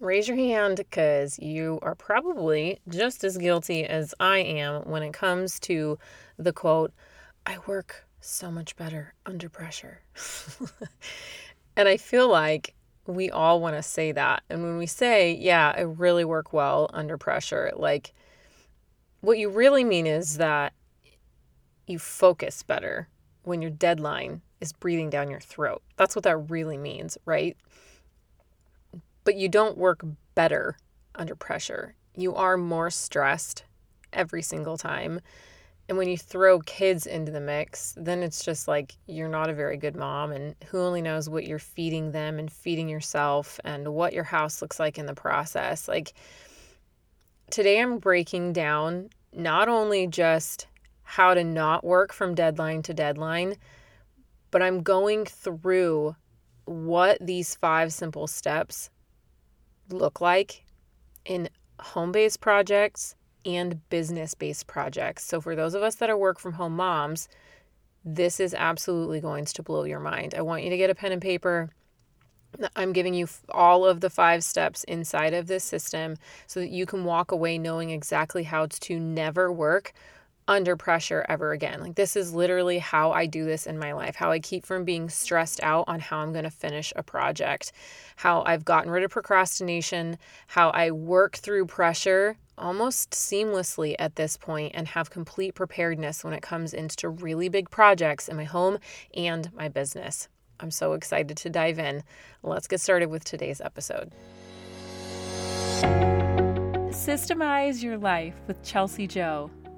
raise your hand because you are probably just as guilty as I am when it comes to the quote, I work so much better under pressure. and I feel like we all want to say that. And when we say, yeah, I really work well under pressure, like what you really mean is that you focus better when your deadline is breathing down your throat. That's what that really means, right? But you don't work better under pressure. You are more stressed every single time. And when you throw kids into the mix, then it's just like you're not a very good mom. And who only knows what you're feeding them and feeding yourself and what your house looks like in the process. Like today, I'm breaking down not only just how to not work from deadline to deadline, but I'm going through what these five simple steps look like in home based projects and business based projects. So, for those of us that are work from home moms, this is absolutely going to blow your mind. I want you to get a pen and paper. I'm giving you all of the five steps inside of this system so that you can walk away knowing exactly how to never work under pressure ever again. Like, this is literally how I do this in my life, how I keep from being stressed out on how I'm going to finish a project, how I've gotten rid of procrastination, how I work through pressure almost seamlessly at this point and have complete preparedness when it comes into really big projects in my home and my business. I'm so excited to dive in. Let's get started with today's episode. Systemize Your Life with Chelsea Joe.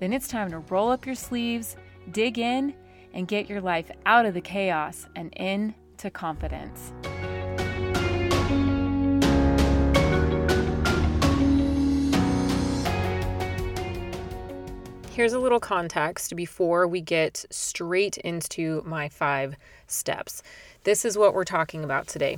then it's time to roll up your sleeves, dig in, and get your life out of the chaos and into confidence. Here's a little context before we get straight into my five steps. This is what we're talking about today.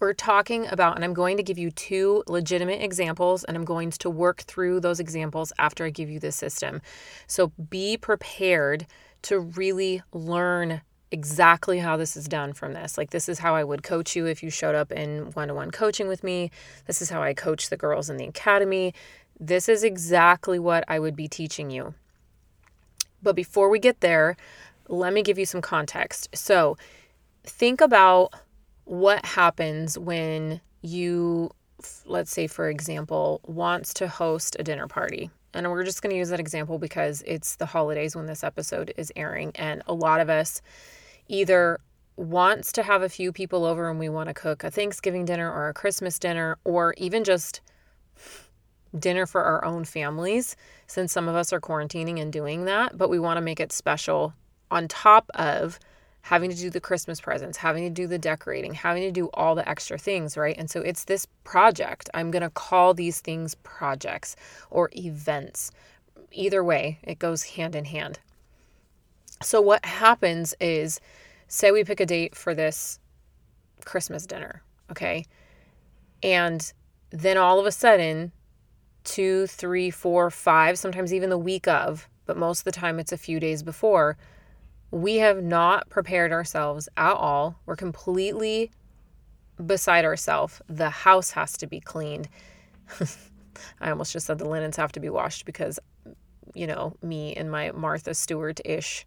We're talking about, and I'm going to give you two legitimate examples, and I'm going to work through those examples after I give you the system. So be prepared to really learn exactly how this is done from this. Like, this is how I would coach you if you showed up in one to one coaching with me. This is how I coach the girls in the academy. This is exactly what I would be teaching you. But before we get there, let me give you some context. So, think about what happens when you, let's say, for example, wants to host a dinner party. And we're just going to use that example because it's the holidays when this episode is airing. And a lot of us either wants to have a few people over and we want to cook a Thanksgiving dinner or a Christmas dinner, or even just dinner for our own families since some of us are quarantining and doing that, but we want to make it special on top of having to do the Christmas presents, having to do the decorating, having to do all the extra things, right? And so it's this project. I'm going to call these things projects or events. Either way, it goes hand in hand. So what happens is say we pick a date for this Christmas dinner, okay? And then all of a sudden, two, three, four, five, sometimes even the week of, but most of the time it's a few days before, we have not prepared ourselves at all. We're completely beside ourselves. The house has to be cleaned. I almost just said the linens have to be washed because, you know, me and my Martha Stewart ish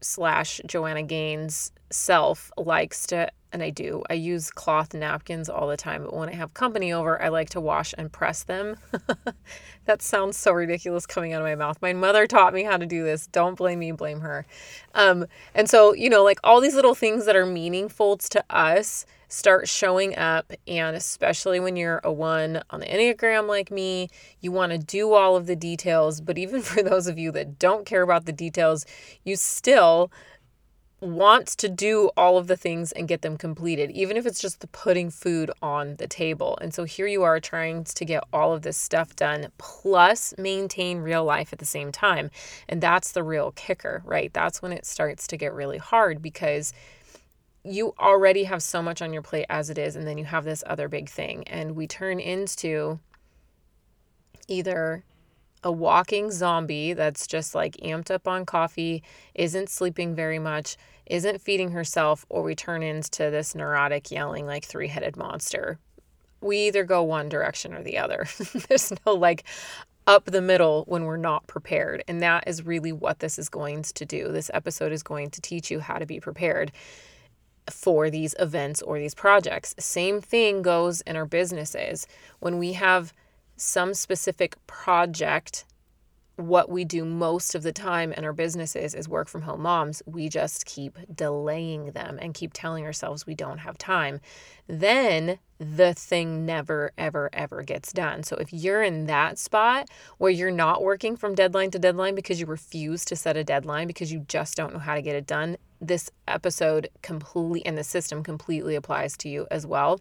slash Joanna Gaines self likes to and I do. I use cloth napkins all the time, but when I have company over, I like to wash and press them. that sounds so ridiculous coming out of my mouth. My mother taught me how to do this. Don't blame me, blame her. Um, and so, you know, like all these little things that are meaningful to us start showing up. And especially when you're a one on the Enneagram like me, you want to do all of the details. But even for those of you that don't care about the details, you still wants to do all of the things and get them completed, even if it's just the putting food on the table. And so here you are trying to get all of this stuff done, plus maintain real life at the same time. And that's the real kicker, right? That's when it starts to get really hard because you already have so much on your plate as it is, and then you have this other big thing. And we turn into either a walking zombie that's just like amped up on coffee, isn't sleeping very much, isn't feeding herself, or we turn into this neurotic, yelling like three headed monster. We either go one direction or the other. There's no like up the middle when we're not prepared. And that is really what this is going to do. This episode is going to teach you how to be prepared for these events or these projects. Same thing goes in our businesses. When we have some specific project what we do most of the time in our businesses is work from home moms, we just keep delaying them and keep telling ourselves we don't have time. Then the thing never, ever, ever gets done. So if you're in that spot where you're not working from deadline to deadline because you refuse to set a deadline because you just don't know how to get it done, this episode completely and the system completely applies to you as well.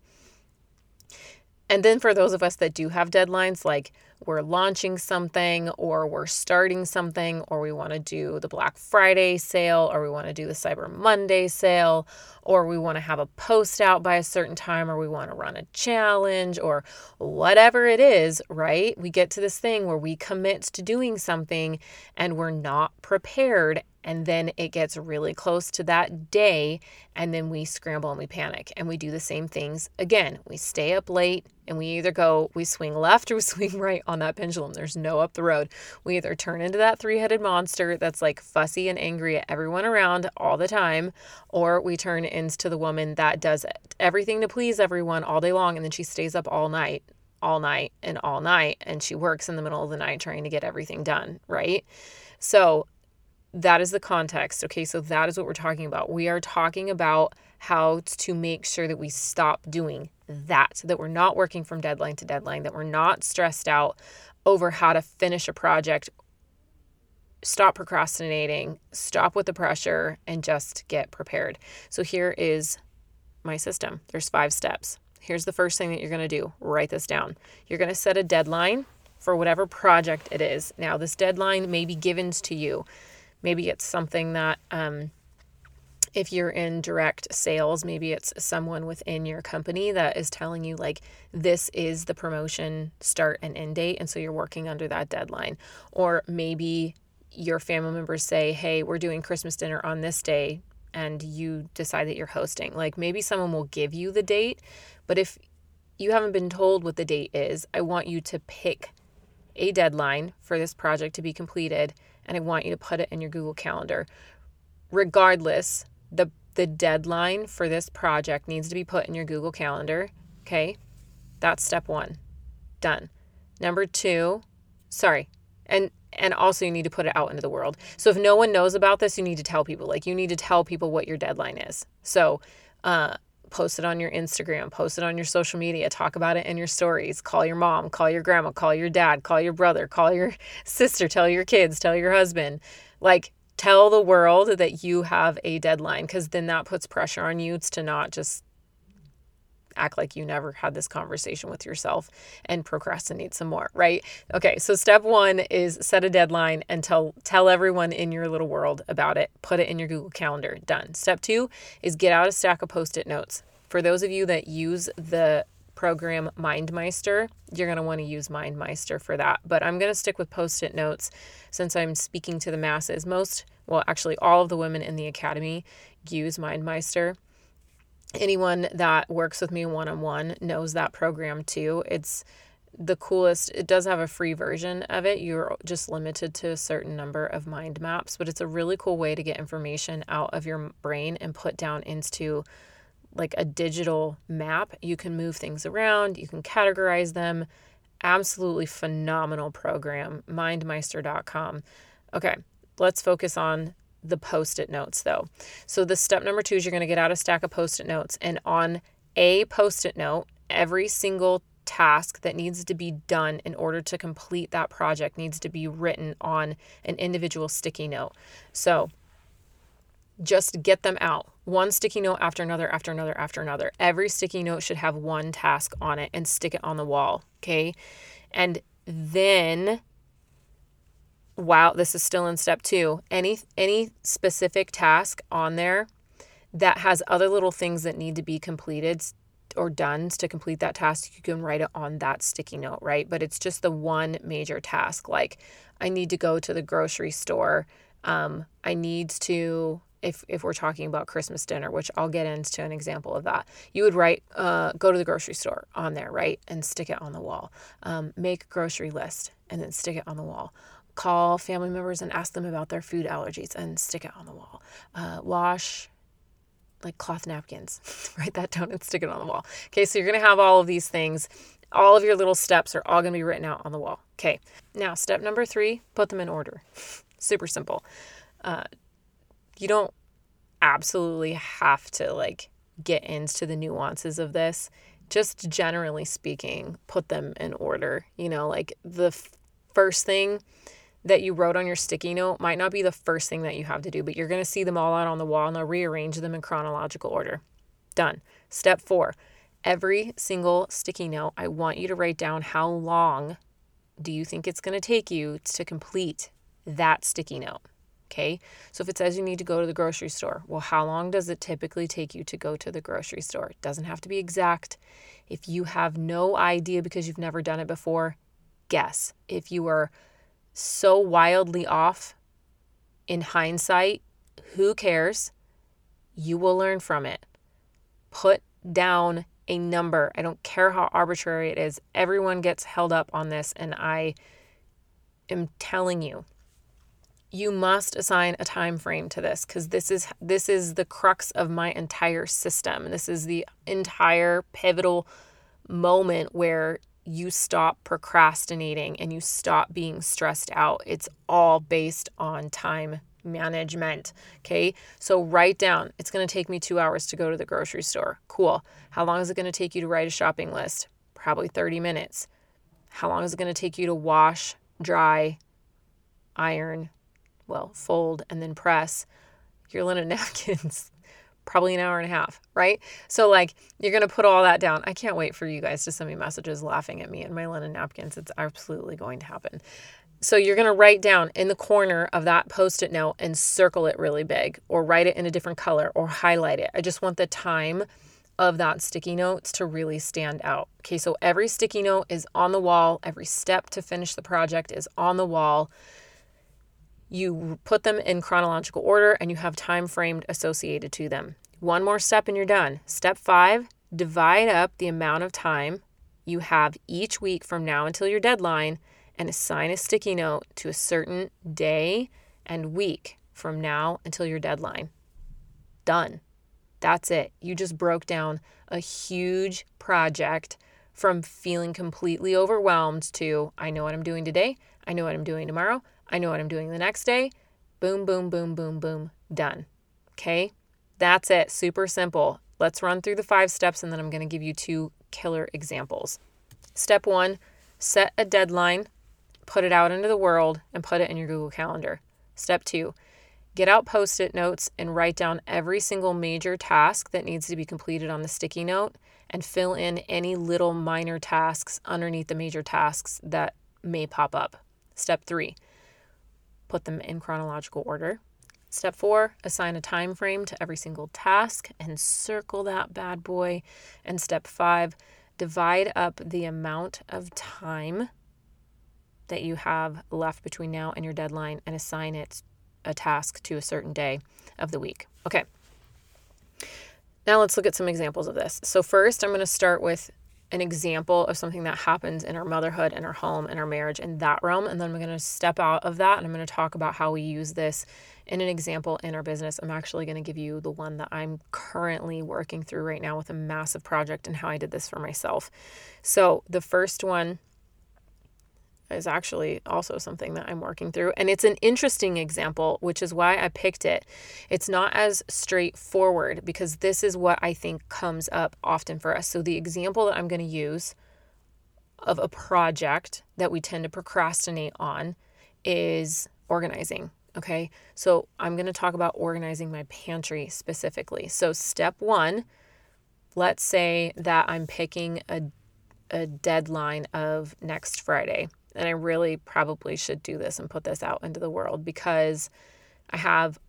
And then for those of us that do have deadlines, like we're launching something or we're starting something or we want to do the Black Friday sale or we want to do the Cyber Monday sale or we want to have a post out by a certain time or we want to run a challenge or whatever it is, right? We get to this thing where we commit to doing something and we're not prepared and then it gets really close to that day and then we scramble and we panic and we do the same things again. We stay up late and we either go we swing left or we swing right on that pendulum. There's no up the road. We either turn into that three-headed monster that's like fussy and angry at everyone around all the time or we turn into the woman that does everything to please everyone all day long and then she stays up all night all night and all night and she works in the middle of the night trying to get everything done right? So that is the context. Okay, so that is what we're talking about. We are talking about how to make sure that we stop doing that, that we're not working from deadline to deadline, that we're not stressed out over how to finish a project. Stop procrastinating, stop with the pressure, and just get prepared. So, here is my system there's five steps. Here's the first thing that you're going to do write this down. You're going to set a deadline for whatever project it is. Now, this deadline may be given to you. Maybe it's something that, um, if you're in direct sales, maybe it's someone within your company that is telling you, like, this is the promotion start and end date. And so you're working under that deadline. Or maybe your family members say, hey, we're doing Christmas dinner on this day. And you decide that you're hosting. Like, maybe someone will give you the date. But if you haven't been told what the date is, I want you to pick a deadline for this project to be completed and I want you to put it in your Google Calendar. Regardless, the the deadline for this project needs to be put in your Google Calendar, okay? That's step 1. Done. Number 2, sorry. And and also you need to put it out into the world. So if no one knows about this, you need to tell people. Like you need to tell people what your deadline is. So, uh post it on your Instagram, post it on your social media, talk about it in your stories, call your mom, call your grandma, call your dad, call your brother, call your sister, tell your kids, tell your husband. Like, tell the world that you have a deadline because then that puts pressure on you to not just act like you never had this conversation with yourself and procrastinate some more, right? Okay, so step 1 is set a deadline and tell tell everyone in your little world about it. Put it in your Google Calendar. Done. Step 2 is get out a stack of post-it notes. For those of you that use the program MindMeister, you're going to want to use MindMeister for that. But I'm going to stick with post it notes since I'm speaking to the masses. Most, well, actually, all of the women in the academy use MindMeister anyone that works with me one on one knows that program too. It's the coolest. It does have a free version of it. You're just limited to a certain number of mind maps, but it's a really cool way to get information out of your brain and put down into like a digital map. You can move things around, you can categorize them. Absolutely phenomenal program, mindmeister.com. Okay, let's focus on the post it notes though. So, the step number two is you're going to get out a stack of post it notes, and on a post it note, every single task that needs to be done in order to complete that project needs to be written on an individual sticky note. So, just get them out. One sticky note after another, after another, after another. Every sticky note should have one task on it and stick it on the wall. Okay. And then wow, this is still in step two. Any any specific task on there that has other little things that need to be completed or done to complete that task, you can write it on that sticky note, right? But it's just the one major task. Like I need to go to the grocery store. Um, I need to if if we're talking about Christmas dinner, which I'll get into an example of that, you would write uh, go to the grocery store on there, right, and stick it on the wall. Um, make grocery list and then stick it on the wall. Call family members and ask them about their food allergies and stick it on the wall. Uh, wash like cloth napkins, write that down and stick it on the wall. Okay, so you're gonna have all of these things. All of your little steps are all gonna be written out on the wall. Okay, now step number three, put them in order. Super simple. Uh, you don't absolutely have to like get into the nuances of this. Just generally speaking, put them in order. You know, like the f- first thing that you wrote on your sticky note might not be the first thing that you have to do, but you're going to see them all out on the wall and I'll rearrange them in chronological order. Done. Step four every single sticky note, I want you to write down how long do you think it's going to take you to complete that sticky note. Okay. So if it says you need to go to the grocery store, well, how long does it typically take you to go to the grocery store? It doesn't have to be exact. If you have no idea because you've never done it before, guess. If you are so wildly off in hindsight, who cares? You will learn from it. Put down a number. I don't care how arbitrary it is. Everyone gets held up on this, and I am telling you you must assign a time frame to this because this is this is the crux of my entire system this is the entire pivotal moment where you stop procrastinating and you stop being stressed out. It's all based on time management okay? So write down it's going to take me 2 hours to go to the grocery store. Cool. How long is it going to take you to write a shopping list? Probably 30 minutes. How long is it going to take you to wash dry iron well, fold and then press your linen napkins probably an hour and a half, right? So like you're going to put all that down. I can't wait for you guys to send me messages laughing at me and my linen napkins. It's absolutely going to happen. So you're going to write down in the corner of that post-it note and circle it really big or write it in a different color or highlight it. I just want the time of that sticky notes to really stand out. Okay, so every sticky note is on the wall, every step to finish the project is on the wall you put them in chronological order and you have time framed associated to them. One more step and you're done. Step 5, divide up the amount of time you have each week from now until your deadline and assign a sticky note to a certain day and week from now until your deadline. Done. That's it. You just broke down a huge project from feeling completely overwhelmed to I know what I'm doing today, I know what I'm doing tomorrow, I know what I'm doing the next day. Boom, boom, boom, boom, boom, done. Okay, that's it. Super simple. Let's run through the five steps and then I'm going to give you two killer examples. Step one set a deadline, put it out into the world, and put it in your Google Calendar. Step two get out post it notes and write down every single major task that needs to be completed on the sticky note and fill in any little minor tasks underneath the major tasks that may pop up. Step three put them in chronological order. Step four, assign a time frame to every single task and circle that bad boy. And step five, divide up the amount of time that you have left between now and your deadline and assign it a task to a certain day of the week. Okay. Now let's look at some examples of this. So, first, I'm going to start with an example of something that happens in our motherhood, in our home, in our marriage, in that realm. And then I'm going to step out of that and I'm going to talk about how we use this in an example in our business. I'm actually going to give you the one that I'm currently working through right now with a massive project and how I did this for myself. So the first one is actually also something that I'm working through. And it's an interesting example, which is why I picked it. It's not as straightforward because this is what I think comes up often for us. So, the example that I'm going to use of a project that we tend to procrastinate on is organizing. Okay, so I'm going to talk about organizing my pantry specifically. So, step one, let's say that I'm picking a, a deadline of next Friday. And I really probably should do this and put this out into the world because I have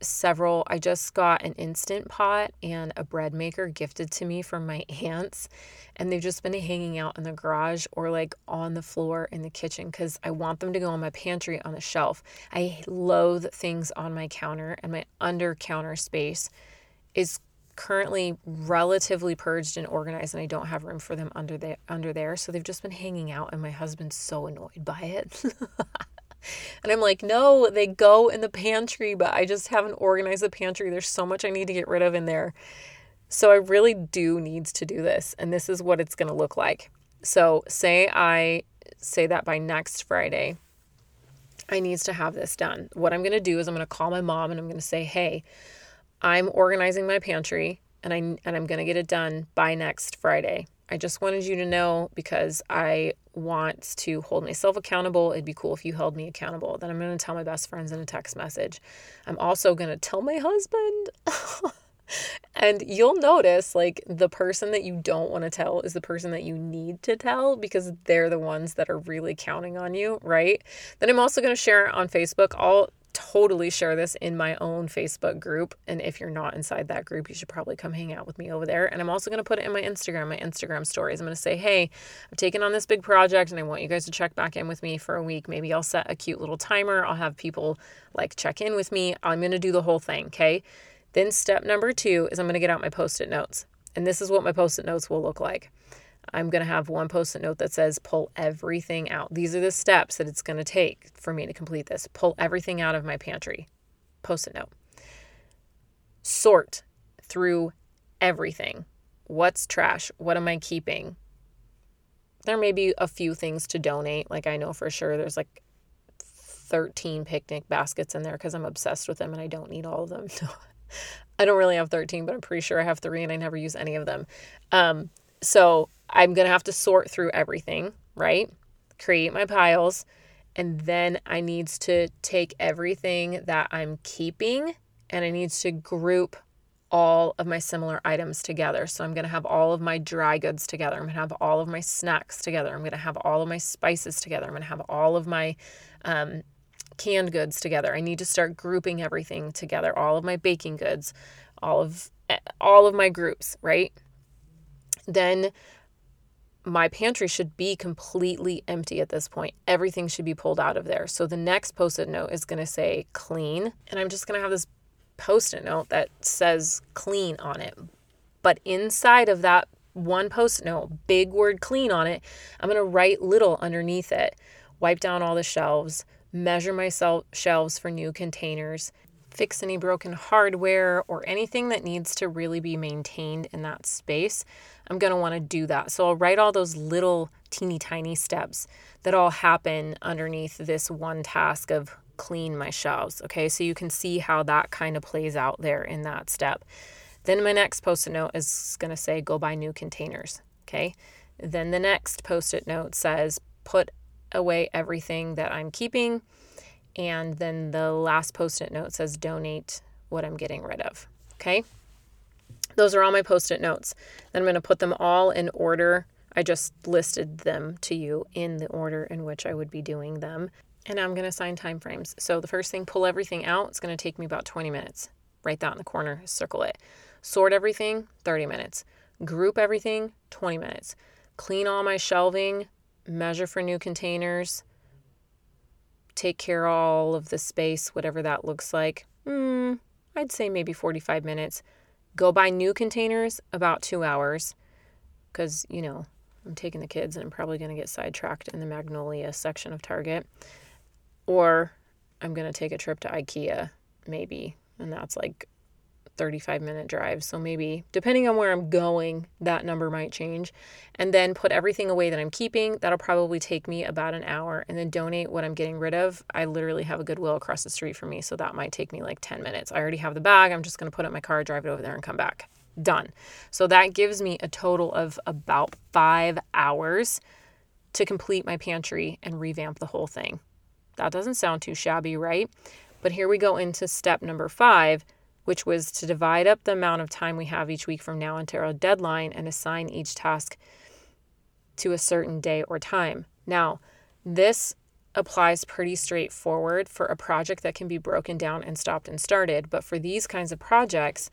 several. I just got an instant pot and a bread maker gifted to me from my aunts, and they've just been hanging out in the garage or like on the floor in the kitchen because I want them to go on my pantry on the shelf. I loathe things on my counter, and my under counter space is currently relatively purged and organized and I don't have room for them under the under there so they've just been hanging out and my husband's so annoyed by it And I'm like, no, they go in the pantry, but I just haven't organized the pantry. There's so much I need to get rid of in there. So I really do need to do this. And this is what it's going to look like. So say I say that by next Friday, I needs to have this done. What I'm going to do is I'm going to call my mom and I'm going to say, "Hey, I'm organizing my pantry and I and I'm going to get it done by next Friday. I just wanted you to know because I want to hold myself accountable. It'd be cool if you held me accountable. Then I'm going to tell my best friends in a text message. I'm also going to tell my husband. and you'll notice like the person that you don't want to tell is the person that you need to tell because they're the ones that are really counting on you, right? Then I'm also going to share on Facebook. I'll totally share this in my own Facebook group. And if you're not inside that group, you should probably come hang out with me over there. And I'm also going to put it in my Instagram, my Instagram stories. I'm going to say, hey, I've taken on this big project and I want you guys to check back in with me for a week. Maybe I'll set a cute little timer. I'll have people like check in with me. I'm going to do the whole thing. Okay. Then step number two is I'm going to get out my post it notes. And this is what my post it notes will look like. I'm going to have one post it note that says pull everything out. These are the steps that it's going to take for me to complete this. Pull everything out of my pantry. Post it note. Sort through everything. What's trash? What am I keeping? There may be a few things to donate. Like I know for sure there's like 13 picnic baskets in there because I'm obsessed with them and I don't need all of them. I don't really have 13, but I'm pretty sure I have three and I never use any of them. Um, so I'm going to have to sort through everything, right? Create my piles. And then I needs to take everything that I'm keeping and I needs to group all of my similar items together. So I'm going to have all of my dry goods together. I'm going to have all of my snacks together. I'm going to have all of my spices together. I'm going to have all of my um, canned goods together. I need to start grouping everything together. All of my baking goods, all of eh, all of my groups, right? Then my pantry should be completely empty at this point. Everything should be pulled out of there. So the next post it note is going to say clean. And I'm just going to have this post it note that says clean on it. But inside of that one post it note, big word clean on it, I'm going to write little underneath it. Wipe down all the shelves, measure my shelves for new containers, fix any broken hardware or anything that needs to really be maintained in that space, I'm going to want to do that. So I'll write all those little teeny tiny steps that all happen underneath this one task of clean my shelves. Okay, so you can see how that kind of plays out there in that step. Then my next post it note is going to say go buy new containers. Okay, then the next post it note says put away everything that I'm keeping and then the last post it note says donate what I'm getting rid of. Okay. Those are all my post it notes. Then I'm going to put them all in order. I just listed them to you in the order in which I would be doing them. And I'm going to assign time frames. So the first thing, pull everything out. It's going to take me about 20 minutes. Write that in the corner, circle it. Sort everything, 30 minutes. Group everything, 20 minutes. Clean all my shelving, measure for new containers, take care all of the space, whatever that looks like, hmm, I'd say maybe 45 minutes. Go buy new containers, about two hours, because, you know, I'm taking the kids and I'm probably going to get sidetracked in the Magnolia section of Target. Or I'm going to take a trip to IKEA, maybe, and that's like 35 minute drive. So maybe, depending on where I'm going, that number might change. And then put everything away that I'm keeping. That'll probably take me about an hour. And then donate what I'm getting rid of. I literally have a Goodwill across the street from me. So that might take me like 10 minutes. I already have the bag. I'm just going to put it in my car, drive it over there, and come back. Done. So that gives me a total of about five hours to complete my pantry and revamp the whole thing. That doesn't sound too shabby, right? But here we go into step number five, which was to divide up the amount of time we have each week from now until our deadline and assign each task to a certain day or time. Now, this applies pretty straightforward for a project that can be broken down and stopped and started. But for these kinds of projects,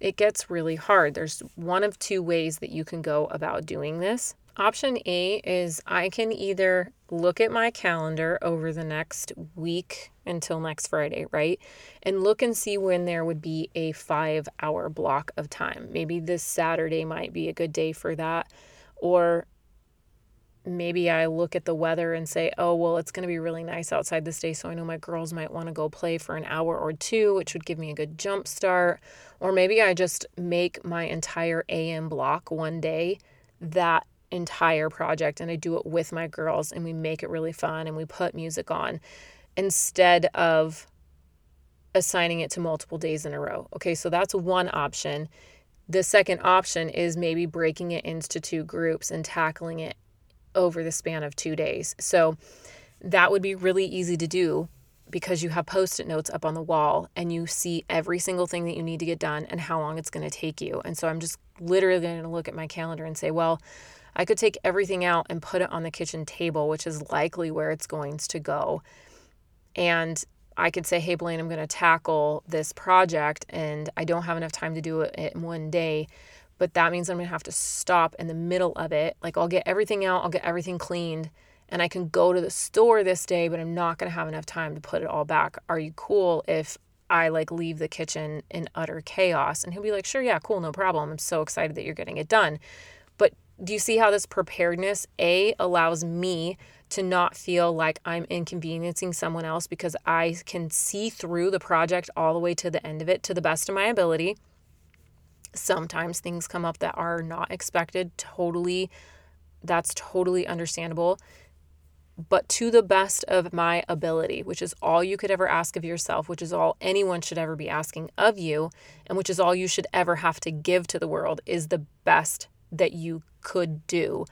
it gets really hard. There's one of two ways that you can go about doing this. Option A is I can either look at my calendar over the next week until next Friday, right? And look and see when there would be a five hour block of time. Maybe this Saturday might be a good day for that. Or maybe I look at the weather and say, oh, well, it's going to be really nice outside this day. So I know my girls might want to go play for an hour or two, which would give me a good jump start. Or maybe I just make my entire AM block one day that entire project and I do it with my girls and we make it really fun and we put music on instead of assigning it to multiple days in a row. Okay, so that's one option. The second option is maybe breaking it into two groups and tackling it over the span of two days. So that would be really easy to do because you have post it notes up on the wall and you see every single thing that you need to get done and how long it's going to take you. And so I'm just literally going to look at my calendar and say, well, I could take everything out and put it on the kitchen table, which is likely where it's going to go. And I could say, hey, Blaine, I'm going to tackle this project and I don't have enough time to do it in one day. But that means I'm going to have to stop in the middle of it. Like, I'll get everything out, I'll get everything cleaned, and I can go to the store this day, but I'm not going to have enough time to put it all back. Are you cool if I like leave the kitchen in utter chaos? And he'll be like, sure, yeah, cool, no problem. I'm so excited that you're getting it done do you see how this preparedness A allows me to not feel like I'm inconveniencing someone else because I can see through the project all the way to the end of it to the best of my ability. Sometimes things come up that are not expected, totally that's totally understandable. But to the best of my ability, which is all you could ever ask of yourself, which is all anyone should ever be asking of you, and which is all you should ever have to give to the world, is the best that you could do.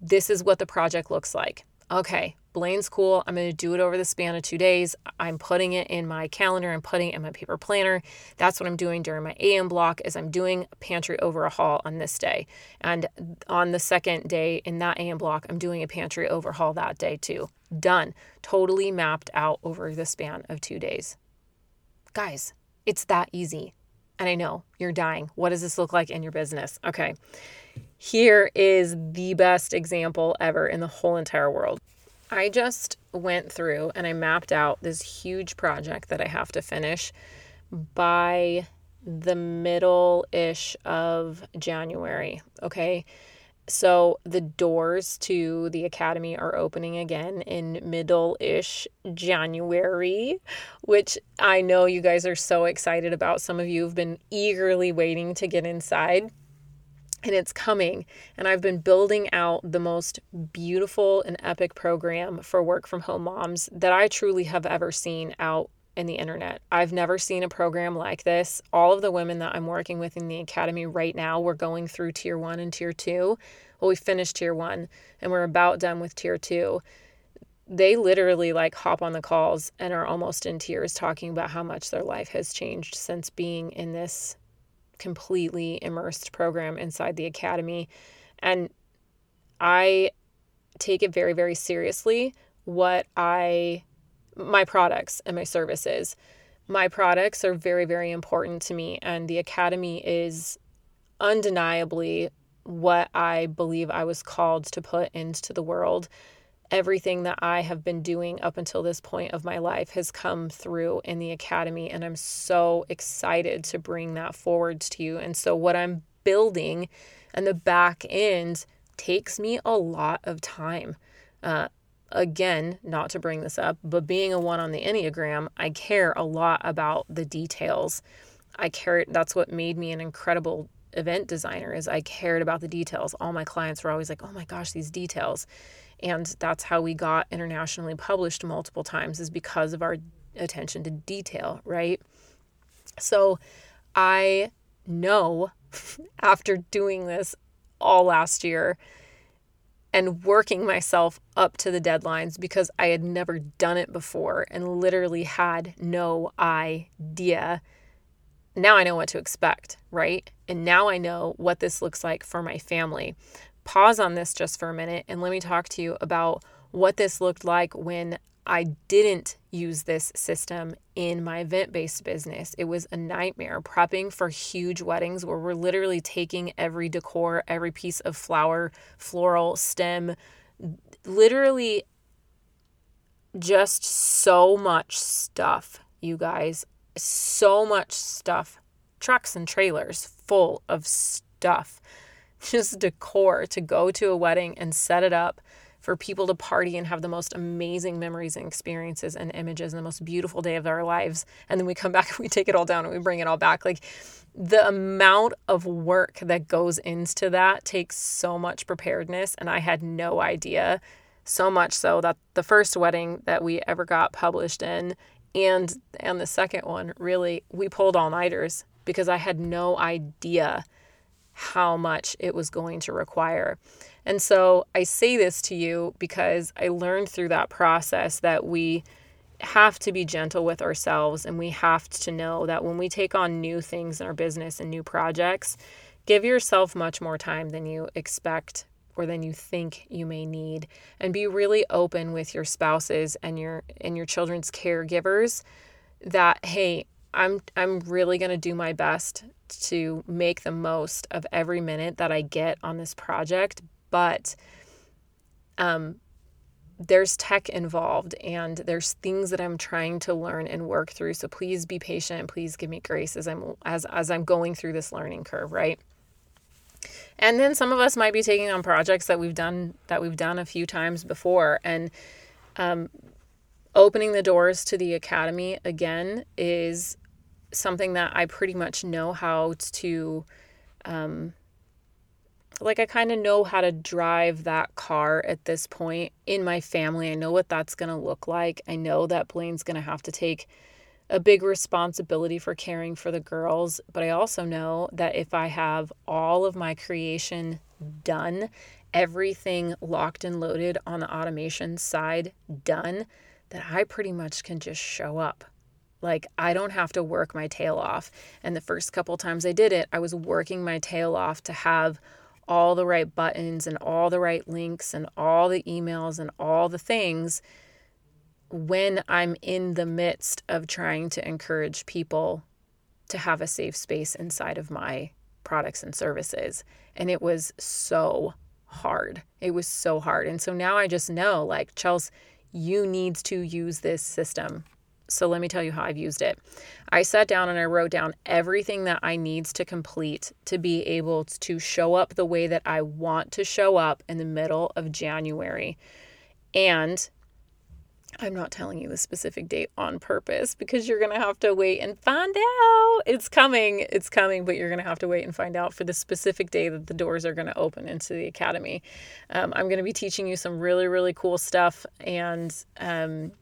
This is what the project looks like. Okay, Blaine's cool. I'm going to do it over the span of two days. I'm putting it in my calendar. I'm putting it in my paper planner. That's what I'm doing during my AM block is I'm doing a pantry overhaul on this day. And on the second day in that AM block, I'm doing a pantry overhaul that day too. Done. Totally mapped out over the span of two days. Guys, it's that easy. And I know you're dying. What does this look like in your business? Okay. Here is the best example ever in the whole entire world. I just went through and I mapped out this huge project that I have to finish by the middle ish of January. Okay. So the doors to the academy are opening again in middle ish January, which I know you guys are so excited about. Some of you have been eagerly waiting to get inside and it's coming. And I've been building out the most beautiful and epic program for work from home moms that I truly have ever seen out in the internet. I've never seen a program like this. All of the women that I'm working with in the academy right now, we're going through tier one and tier two. Well, we finished tier one and we're about done with tier two. They literally like hop on the calls and are almost in tears talking about how much their life has changed since being in this completely immersed program inside the academy. And I take it very, very seriously what I, my products and my services. My products are very, very important to me, and the academy is undeniably what I believe I was called to put into the world everything that I have been doing up until this point of my life has come through in the academy. And I'm so excited to bring that forwards to you. And so, what I'm building and the back end takes me a lot of time. Uh, again, not to bring this up, but being a one on the Enneagram, I care a lot about the details. I care, that's what made me an incredible event designer is I cared about the details. All my clients were always like, "Oh my gosh, these details." And that's how we got internationally published multiple times, is because of our attention to detail, right? So I know after doing this all last year, and working myself up to the deadlines because I had never done it before and literally had no idea. Now I know what to expect, right? And now I know what this looks like for my family. Pause on this just for a minute and let me talk to you about what this looked like when I didn't use this system in my event based business. It was a nightmare prepping for huge weddings where we're literally taking every decor, every piece of flower, floral, stem, literally just so much stuff, you guys. So much stuff. Trucks and trailers full of stuff. Just decor to go to a wedding and set it up for people to party and have the most amazing memories and experiences and images and the most beautiful day of their lives. And then we come back and we take it all down and we bring it all back. Like the amount of work that goes into that takes so much preparedness. And I had no idea. So much so that the first wedding that we ever got published in and and the second one really we pulled all nighters because I had no idea how much it was going to require. And so I say this to you because I learned through that process that we have to be gentle with ourselves and we have to know that when we take on new things in our business and new projects, give yourself much more time than you expect or than you think you may need and be really open with your spouses and your and your children's caregivers that hey, I'm I'm really going to do my best to make the most of every minute that I get on this project, but um, there's tech involved and there's things that I'm trying to learn and work through. So please be patient please give me grace as I'm as as I'm going through this learning curve, right? And then some of us might be taking on projects that we've done that we've done a few times before and um, opening the doors to the academy again is something that I pretty much know how to um, like I kind of know how to drive that car at this point in my family. I know what that's going to look like. I know that Blaine's going to have to take a big responsibility for caring for the girls, but I also know that if I have all of my creation done, everything locked and loaded on the automation side done, that I pretty much can just show up. Like, I don't have to work my tail off. And the first couple times I did it, I was working my tail off to have all the right buttons and all the right links and all the emails and all the things when I'm in the midst of trying to encourage people to have a safe space inside of my products and services. And it was so hard. It was so hard. And so now I just know like, Chels, you need to use this system so let me tell you how I've used it. I sat down and I wrote down everything that I needs to complete to be able to show up the way that I want to show up in the middle of January. And I'm not telling you the specific date on purpose because you're going to have to wait and find out. It's coming. It's coming, but you're going to have to wait and find out for the specific day that the doors are going to open into the academy. Um, I'm going to be teaching you some really, really cool stuff. And um,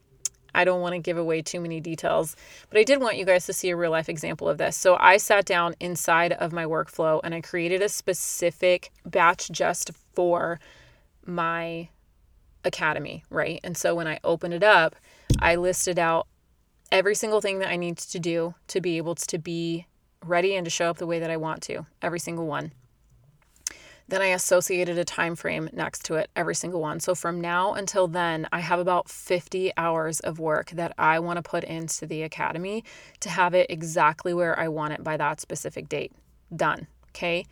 I don't want to give away too many details, but I did want you guys to see a real life example of this. So I sat down inside of my workflow and I created a specific batch just for my academy, right? And so when I opened it up, I listed out every single thing that I need to do to be able to be ready and to show up the way that I want to, every single one. Then I associated a time frame next to it, every single one. So from now until then, I have about 50 hours of work that I want to put into the academy to have it exactly where I want it by that specific date. Done. Okay.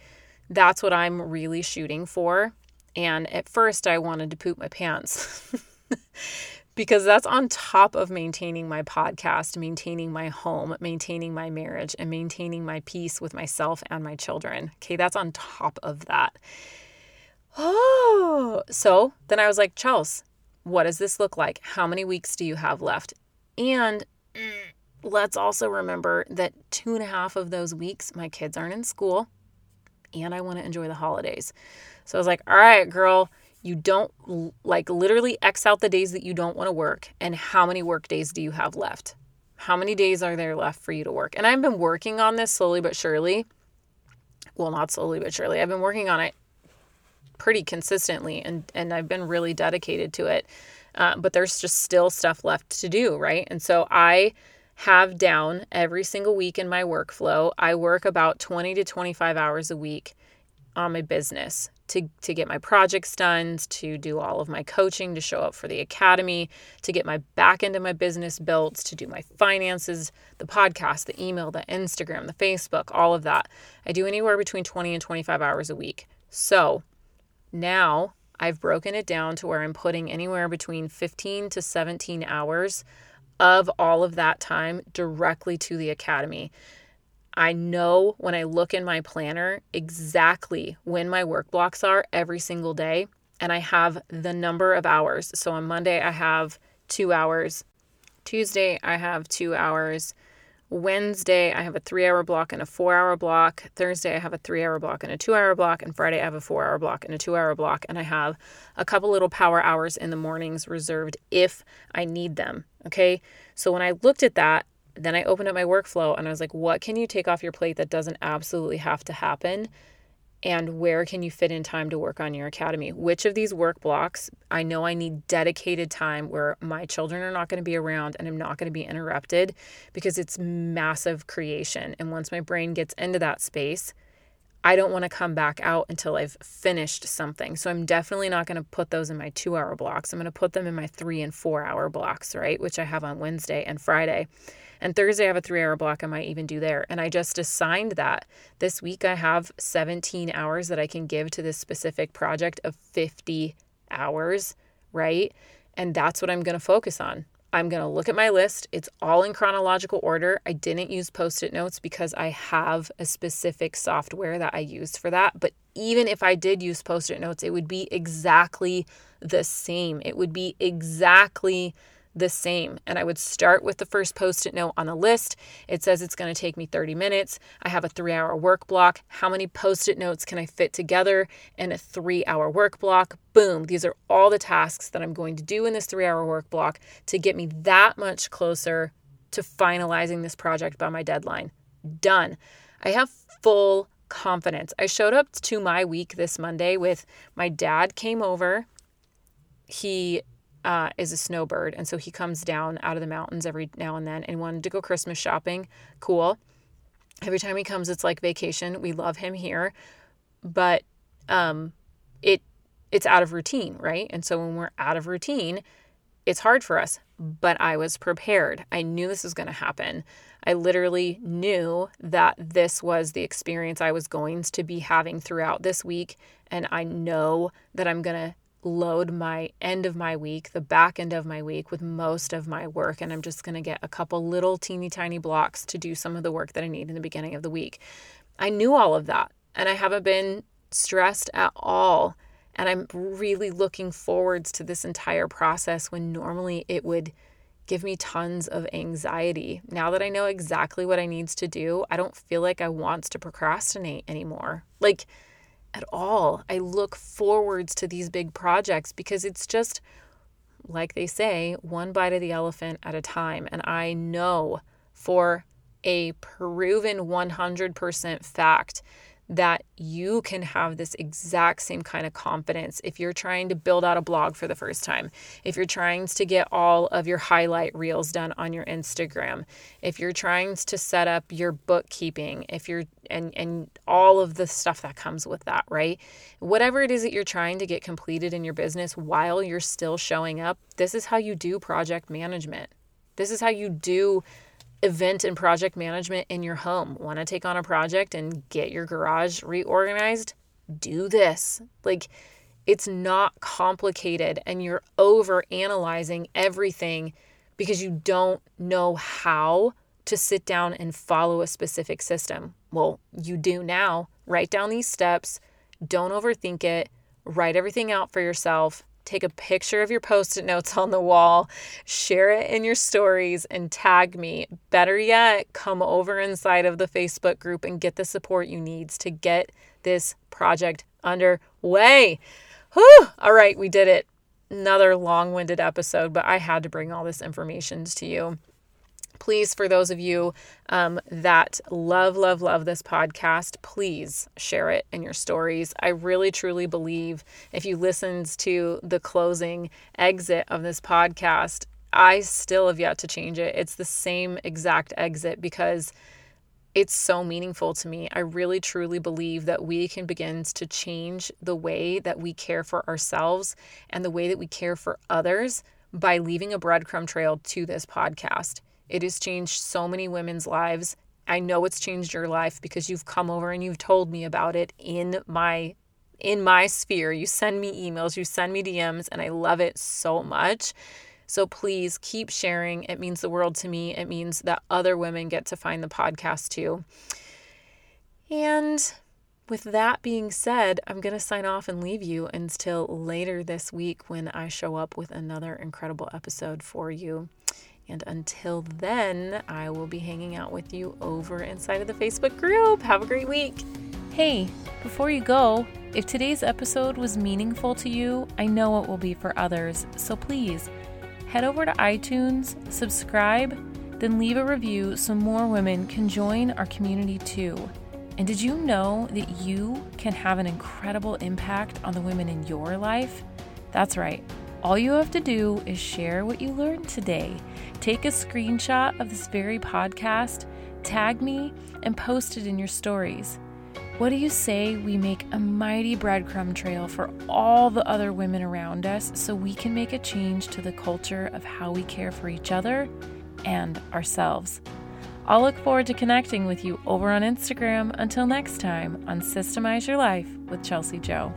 That's what I'm really shooting for. And at first, I wanted to poop my pants. because that's on top of maintaining my podcast, maintaining my home, maintaining my marriage, and maintaining my peace with myself and my children. Okay, that's on top of that. Oh, so then I was like, Chels, what does this look like? How many weeks do you have left? And let's also remember that two and a half of those weeks, my kids aren't in school and I want to enjoy the holidays. So I was like, all right, girl you don't like literally X out the days that you don't want to work and how many work days do you have left? How many days are there left for you to work? And I've been working on this slowly but surely. Well, not slowly but surely. I've been working on it pretty consistently and and I've been really dedicated to it. Uh, but there's just still stuff left to do, right? And so I have down every single week in my workflow. I work about 20 to 25 hours a week on my business to, to get my projects done, to do all of my coaching, to show up for the academy, to get my back end of my business built, to do my finances, the podcast, the email, the Instagram, the Facebook, all of that. I do anywhere between 20 and 25 hours a week. So now I've broken it down to where I'm putting anywhere between 15 to 17 hours of all of that time directly to the academy. I know when I look in my planner exactly when my work blocks are every single day, and I have the number of hours. So on Monday, I have two hours. Tuesday, I have two hours. Wednesday, I have a three hour block and a four hour block. Thursday, I have a three hour block and a two hour block. And Friday, I have a four hour block and a two hour block. And I have a couple little power hours in the mornings reserved if I need them. Okay. So when I looked at that, then I opened up my workflow and I was like, what can you take off your plate that doesn't absolutely have to happen? And where can you fit in time to work on your academy? Which of these work blocks I know I need dedicated time where my children are not going to be around and I'm not going to be interrupted because it's massive creation. And once my brain gets into that space, I don't want to come back out until I've finished something. So I'm definitely not going to put those in my two hour blocks. I'm going to put them in my three and four hour blocks, right? Which I have on Wednesday and Friday. And Thursday, I have a three hour block I might even do there. And I just assigned that. This week, I have 17 hours that I can give to this specific project of 50 hours, right? And that's what I'm going to focus on. I'm going to look at my list. It's all in chronological order. I didn't use post it notes because I have a specific software that I use for that. But even if I did use post it notes, it would be exactly the same. It would be exactly the same. And I would start with the first post it note on the list. It says it's going to take me 30 minutes. I have a three hour work block. How many post it notes can I fit together in a three hour work block? Boom. These are all the tasks that I'm going to do in this three hour work block to get me that much closer to finalizing this project by my deadline. Done. I have full confidence. I showed up to my week this Monday with my dad came over. He uh, is a snowbird, and so he comes down out of the mountains every now and then and wanted to go Christmas shopping. Cool. Every time he comes, it's like vacation. We love him here, but um, it it's out of routine, right? And so when we're out of routine, it's hard for us. But I was prepared. I knew this was going to happen. I literally knew that this was the experience I was going to be having throughout this week. And I know that I'm going to load my end of my week, the back end of my week, with most of my work. And I'm just going to get a couple little teeny tiny blocks to do some of the work that I need in the beginning of the week. I knew all of that, and I haven't been stressed at all. And I'm really looking forwards to this entire process when normally it would give me tons of anxiety. Now that I know exactly what I needs to do, I don't feel like I want to procrastinate anymore. Like at all. I look forwards to these big projects because it's just, like they say, one bite of the elephant at a time. And I know for a proven 100% fact that you can have this exact same kind of confidence if you're trying to build out a blog for the first time, if you're trying to get all of your highlight reels done on your Instagram, if you're trying to set up your bookkeeping, if you're and and all of the stuff that comes with that, right? Whatever it is that you're trying to get completed in your business while you're still showing up, this is how you do project management. This is how you do event and project management in your home. Want to take on a project and get your garage reorganized? Do this. Like, it's not complicated and you're over analyzing everything because you don't know how to sit down and follow a specific system. Well, you do now. Write down these steps, don't overthink it, write everything out for yourself, take a picture of your post it notes on the wall, share it in your stories, and tag me. Better yet, come over inside of the Facebook group and get the support you need to get this project underway. Whew! All right, we did it. Another long winded episode, but I had to bring all this information to you. Please, for those of you um, that love, love, love this podcast, please share it in your stories. I really, truly believe if you listened to the closing exit of this podcast, I still have yet to change it. It's the same exact exit because it's so meaningful to me. I really truly believe that we can begin to change the way that we care for ourselves and the way that we care for others by leaving a breadcrumb trail to this podcast. It has changed so many women's lives. I know it's changed your life because you've come over and you've told me about it in my in my sphere. You send me emails, you send me DMs and I love it so much. So please keep sharing. It means the world to me. It means that other women get to find the podcast too. And with that being said, I'm going to sign off and leave you until later this week when I show up with another incredible episode for you. And until then, I will be hanging out with you over inside of the Facebook group. Have a great week. Hey, before you go, if today's episode was meaningful to you, I know it will be for others. So please head over to iTunes, subscribe, then leave a review so more women can join our community too. And did you know that you can have an incredible impact on the women in your life? That's right. All you have to do is share what you learned today. Take a screenshot of this very podcast, tag me, and post it in your stories. What do you say we make a mighty breadcrumb trail for all the other women around us so we can make a change to the culture of how we care for each other and ourselves? I'll look forward to connecting with you over on Instagram. Until next time on Systemize Your Life with Chelsea Jo.